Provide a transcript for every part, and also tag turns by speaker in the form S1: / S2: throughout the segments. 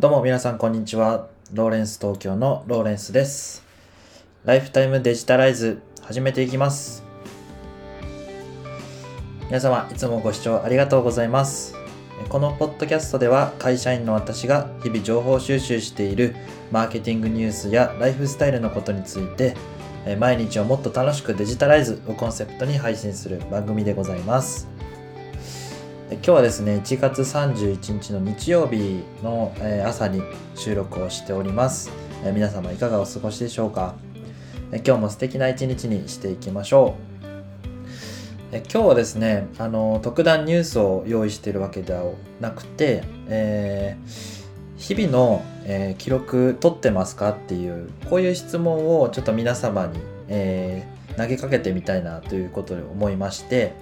S1: どうも皆さんこんにちは。ローレンス東京のローレンスです。ライフタイムデジタライズ始めていきます。皆様いつもご視聴ありがとうございます。このポッドキャストでは会社員の私が日々情報収集しているマーケティングニュースやライフスタイルのことについて毎日をもっと楽しくデジタライズをコンセプトに配信する番組でございます。え今日はですね1月31日の日曜日のえ朝に収録をしております。え皆様いかがお過ごしでしょうか？え今日も素敵な一日にしていきましょう。え今日はですねあの特段ニュースを用意しているわけではなくて、えー日々の、えー記録取ってますかっていうこういう質問をちょっと皆様に、えー投げかけてみたいなということで思いまして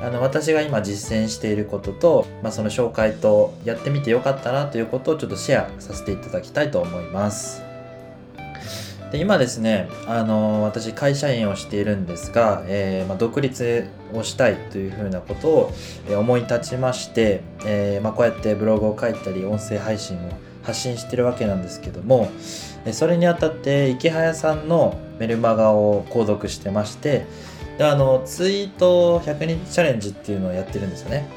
S1: あの私が今実践していることと、まあ、その紹介とやってみてよかったなということをちょっとシェアさせていただきたいと思います。で今ですねあの私会社員をしているんですが、えーまあ、独立をしたいというふうなことを思い立ちまして、えーまあ、こうやってブログを書いたり音声配信を発信してるわけなんですけどもそれにあたって池早さんのメルマガを購読してましてであのツイート100日チャレンジっていうのをやってるんですよね。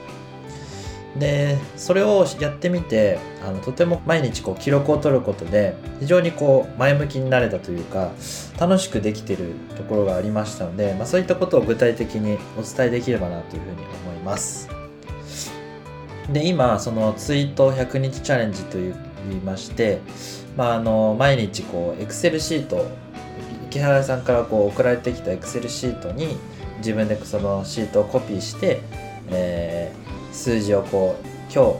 S1: でそれをやってみてあのとても毎日こう記録を取ることで非常にこう前向きになれたというか楽しくできてるところがありましたので、まあ、そういったことを具体的にお伝えできればなというふうに思います。で今そのツイート100日チャレンジといういまして、まあ、あの毎日こうエクセルシート池原さんからこう送られてきたエクセルシートに自分でそのシートをコピーして、えー数字をこう今日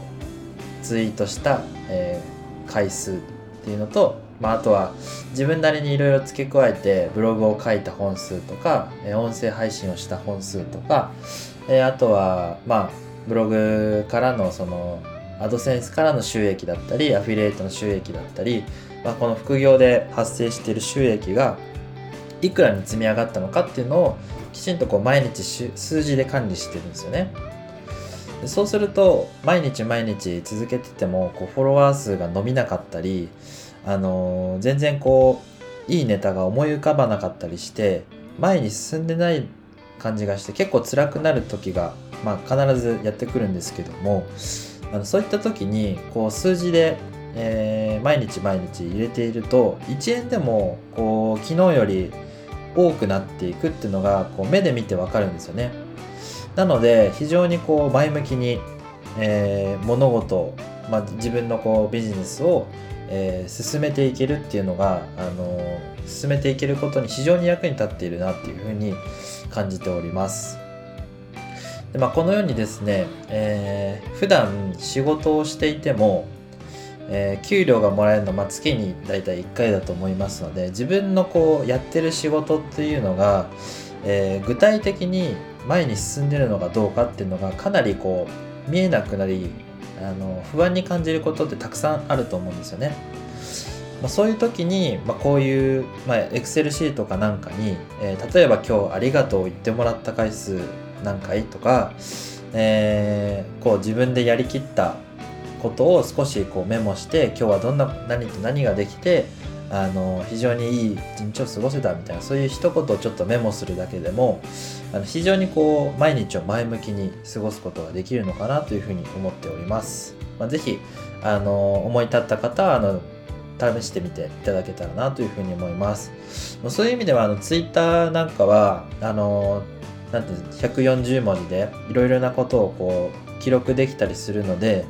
S1: ツイートした、えー回数っていうのと、まあ、あとは自分なりにいろいろ付け加えてブログを書いた本数とか、えー音声配信をした本数とか、えーあとはまあブログからのそのアドセンスからの収益だったりアフィリエイトの収益だったり、まあ、この副業で発生している収益がいくらに積み上がったのかっていうのをきちんとこう毎日数字で管理してるんですよね。でそうすると毎日毎日続けててもこうフォロワー数が伸びなかったり、あのー全然こういいネタが思い浮かばなかったりして前に進んでない感じがして結構辛くなる時が、まあ、必ずやってくるんですけどもあのそういった時にこう数字で、えー毎日毎日入れていると1円でもこう昨日より多くなっていくっていうのがこう目で見てわかるんですよね。なので非常にこう前向きに、えー物事、まあ、自分のこうビジネスを、えー進めていけるっていうのが、あの進めていけることに非常に役に立っているなっていうふうに感じております。でまあ、このようにですね、えー普段仕事をしていても、えー給料がもらえるのは、ま、月に大体1回だと思いますので自分のこうやってる仕事っていうのが、えー具体的に前に進んでるのかどうかっていうのがかなりこう見えなくなりあの不安に感じることってたくさんあると思うんですよね。まあ、そういう時に、まあ、こういう、まあ、Excel シートかなんかに、えー例えば今日ありがとう言ってもらった回数何回とか、えーこう自分でやりきったことを少しこうメモして今日はどんな何と何ができてあの非常にいい一日を過ごせたみたいなそういう一言をちょっとメモするだけでもあの非常にこう毎日を前向きに過ごすことができるのかなというふうに思っております。まあ、ぜひあの思い立った方はあの試してみていただけたらなというふうに思います。そういう意味ではあのツイッターなんかはあのなんて140文字でいろいろなことをこう記録できたりするので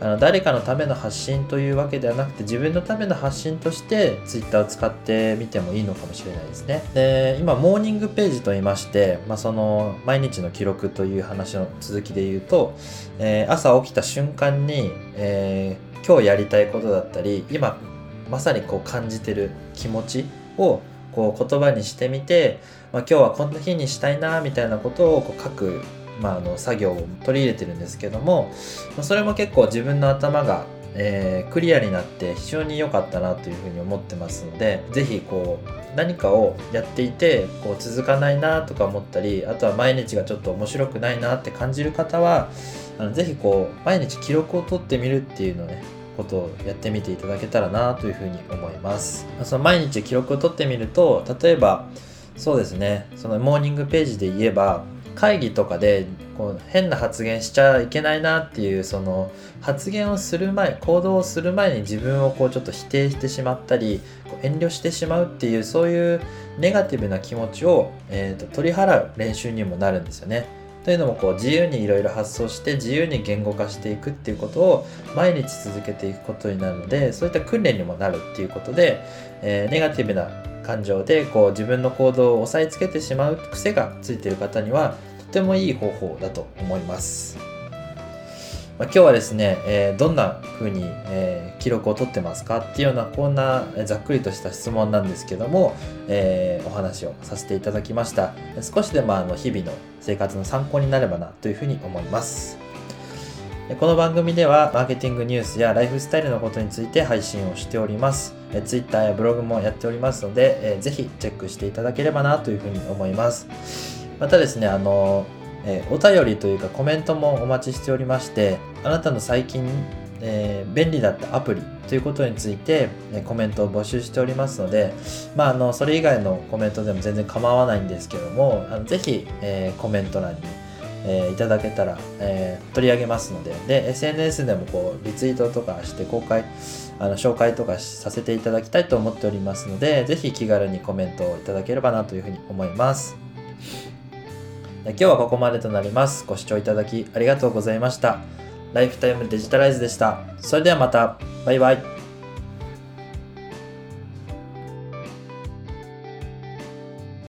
S1: あの誰かのための発信というわけではなくて自分のための発信としてツイッターを使ってみてもいいのかもしれないですね。で今モーニングページと言いまして、まあ、その毎日の記録という話の続きで言うと、えー朝起きた瞬間に、えー今日やりたいことだったり今まさにこう感じてる気持ちをこう言葉にしてみて、まあ、今日はこんな日にしたいなみたいなことをこう書く、まあ、あの作業を取り入れてるんですけども、まあそれも結構自分の頭が、えークリアになって非常に良かったなというふうに思ってますので是非こう何かをやっていてこう続かないなとか思ったりあとは毎日がちょっと面白くないなって感じる方はあのぜひこう毎日記録を取ってみるっていうのをねことをやってみていただけたらなというふうに思いますその毎日記録を取ってみると例えばそうですねそのモーニングページで言えば会議とかでこう変な発言しちゃいけないなっていうその発言をする前行動をする前に自分をこうちょっと否定してしまったり遠慮してしまうっていうそういうネガティブな気持ちを、えーと、取り払う練習にもなるんですよね。というのもこう自由にいろいろ発想して自由に言語化していくっていうことを毎日続けていくことになるのでそういった訓練にもなるっていうことで、えー、ネガティブな感情でこう自分の行動を押さえつけてしまう癖がついている方にはとてもいい方法だと思います。まあ、今日はですね、えー、どんな風に、えー、記録を取ってますか？っていうようなこんなざっくりとした質問なんですけども、えー、お話をさせていただきました少しでもあの日々の生活の参考になればなというふうに思います。この番組ではマーケティングニュースやライフスタイルのことについて配信をしております。Twitter やブログもやっておりますのでぜひチェックしていただければなというふうに思います。またですねあの、お便りというかコメントもお待ちしておりましてあなたの最近、えー、便利だったアプリということについて、えコメントを募集しておりますので、まあ、あのそれ以外のコメントでも全然構わないんですけどもあのぜひ、えー、コメント欄に、えいただけたら、え取り上げますのでで SNS でもこうリツイートとかして公開あの紹介とかさせていただきたいと思っておりますのでぜひ気軽にコメントをいただければなというふうに思います。今日はここまでとなります。ご視聴いただきありがとうございました。ライフタイムデジタライズでした。それではまた。バイバイ。